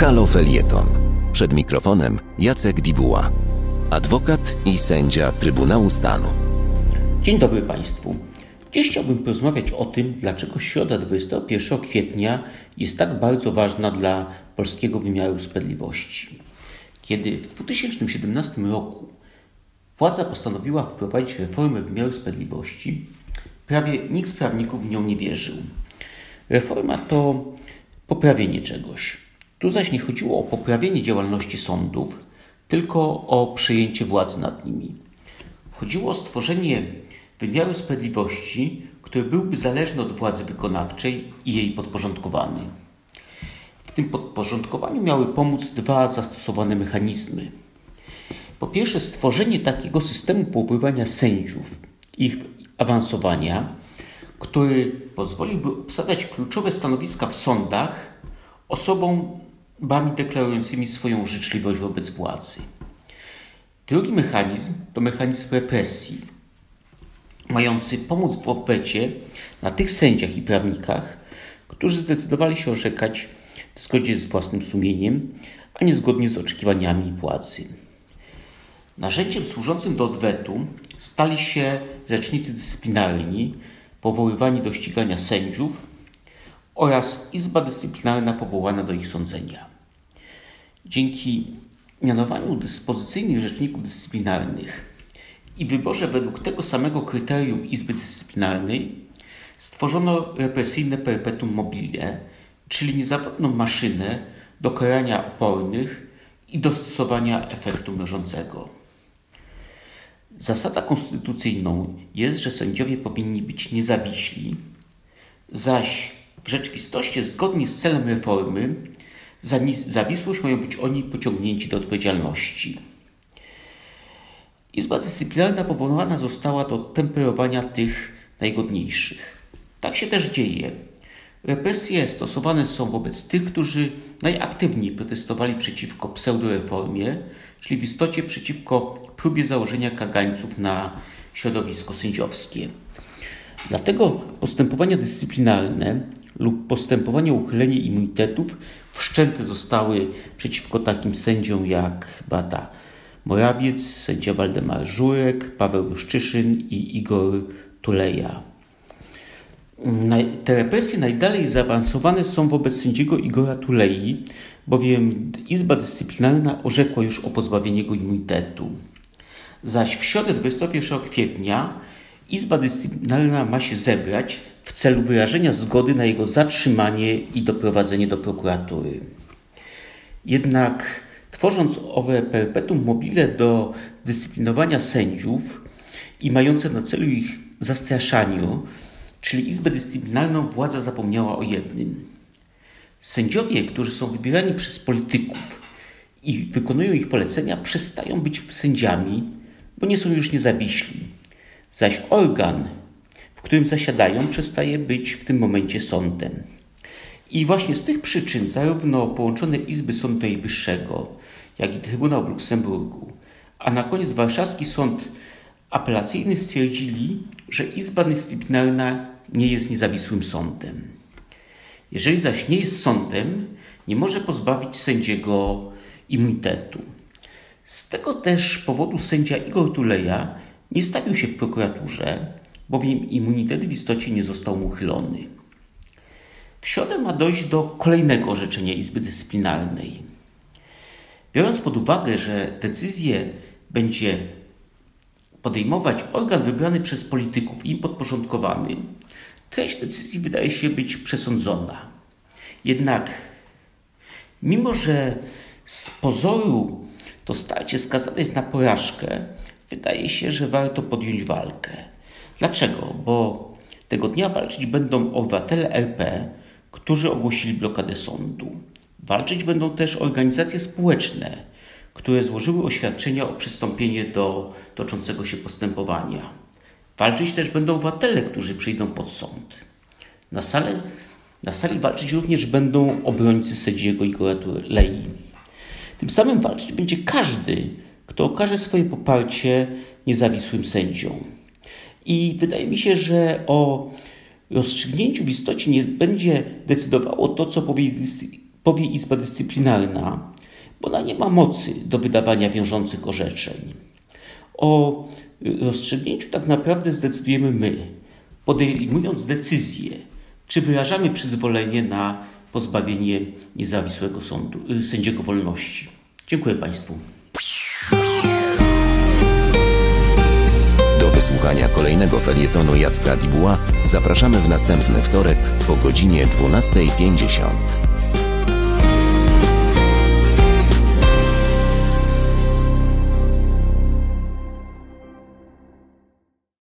Halo Felieton. Przed mikrofonem Jacek Dibuła, adwokat i sędzia Trybunału Stanu. Dzień dobry Państwu. Dziś chciałbym porozmawiać o tym, dlaczego środa 21 kwietnia jest tak bardzo ważna dla polskiego wymiaru sprawiedliwości. Kiedy w 2017 roku władza postanowiła wprowadzić reformę wymiaru sprawiedliwości, prawie nikt z prawników w nią nie wierzył. Reforma to poprawienie czegoś. Tu zaś nie chodziło o poprawienie działalności sądów, tylko o przejęcie władzy nad nimi. Chodziło o stworzenie wymiaru sprawiedliwości, który byłby zależny od władzy wykonawczej i jej podporządkowany. W tym podporządkowaniu miały pomóc dwa zastosowane mechanizmy. Po pierwsze, stworzenie takiego systemu powoływania sędziów, ich awansowania, który pozwoliłby obsadzać kluczowe stanowiska w sądach osobom deklarującymi swoją życzliwość wobec władzy. Drugi mechanizm to mechanizm represji, mający pomóc w odwecie na tych sędziach i prawnikach, którzy zdecydowali się orzekać w zgodzie z własnym sumieniem, a nie zgodnie z oczekiwaniami władzy. Narzędziem służącym do odwetu stali się rzecznicy dyscyplinarni, powoływani do ścigania sędziów oraz Izba Dyscyplinarna powołana do ich sądzenia. Dzięki mianowaniu dyspozycyjnych rzeczników dyscyplinarnych i wyborze według tego samego kryterium Izby Dyscyplinarnej stworzono represyjne perpetuum mobile, czyli niezawodną maszynę do karania opornych i dostosowania efektu mierzącego. Zasada konstytucyjną jest, że sędziowie powinni być niezawiśli, zaś w rzeczywistości, zgodnie z celem reformy, za zawisłość mają być oni pociągnięci do odpowiedzialności. Izba Dyscyplinarna powołana została do temperowania tych najgodniejszych. Tak się też dzieje. Represje stosowane są wobec tych, którzy najaktywniej protestowali przeciwko pseudoreformie, czyli w istocie przeciwko próbie założenia kagańców na środowisko sędziowskie. Dlatego postępowania dyscyplinarne lub postępowania uchylenia immunitetów wszczęte zostały przeciwko takim sędziom jak Bata Morawiec, sędzia Waldemar Żurek, Paweł Juszczyszyn i Igor Tuleja. Te represje najdalej zaawansowane są wobec sędziego Igora Tulei, bowiem Izba Dyscyplinarna orzekła już o pozbawieniu go immunitetu. Zaś w środę 21 kwietnia Izba Dyscyplinarna ma się zebrać w celu wyrażenia zgody na jego zatrzymanie i doprowadzenie do prokuratury. Jednak tworząc owe perpetuum mobile do dyscyplinowania sędziów i mające na celu ich zastraszaniu, czyli Izbę Dyscyplinarną, władza zapomniała o jednym. Sędziowie, którzy są wybierani przez polityków i wykonują ich polecenia, przestają być sędziami, bo nie są już niezawiśli. Zaś organ, w którym zasiadają, przestaje być w tym momencie sądem. I właśnie z tych przyczyn zarówno połączone Izby Sądu Najwyższego, jak i Trybunał w Luksemburgu, a na koniec Warszawski Sąd Apelacyjny stwierdzili, że Izba Dyscyplinarna nie jest niezawisłym sądem. Jeżeli zaś nie jest sądem, nie może pozbawić sędziego immunitetu. Z tego też powodu sędzia Igor Tuleja nie stawił się w prokuraturze, bowiem immunitet w istocie nie został mu uchylony. W środę ma dojść do kolejnego orzeczenia Izby Dyscyplinarnej. Biorąc pod uwagę, że decyzję będzie podejmować organ wybrany przez polityków im podporządkowany, treść decyzji wydaje się być przesądzona. Jednak, mimo że z pozoru to starcie skazane jest na porażkę, wydaje się, że warto podjąć walkę. Dlaczego? Bo tego dnia walczyć będą obywatele RP, którzy ogłosili blokadę sądu. Walczyć będą też organizacje społeczne, które złożyły oświadczenia o przystąpienie do toczącego się postępowania. Walczyć też będą obywatele, którzy przyjdą pod sąd. Na, na sali walczyć również będą obrońcy sędziego Igora Lei. Tym samym walczyć będzie każdy, kto okaże swoje poparcie niezawisłym sędziom. I wydaje mi się, że o rozstrzygnięciu w istocie nie będzie decydowało to, co powie Izba Dyscyplinarna, bo ona nie ma mocy do wydawania wiążących orzeczeń. O rozstrzygnięciu tak naprawdę zdecydujemy my, podejmując decyzję, czy wyrażamy przyzwolenie na pozbawienie niezawisłego sądu, y, sędziego wolności. Dziękuję Państwu. Wysłuchania kolejnego felietonu Jacka Dibuła zapraszamy w następny wtorek po godzinie 12.50.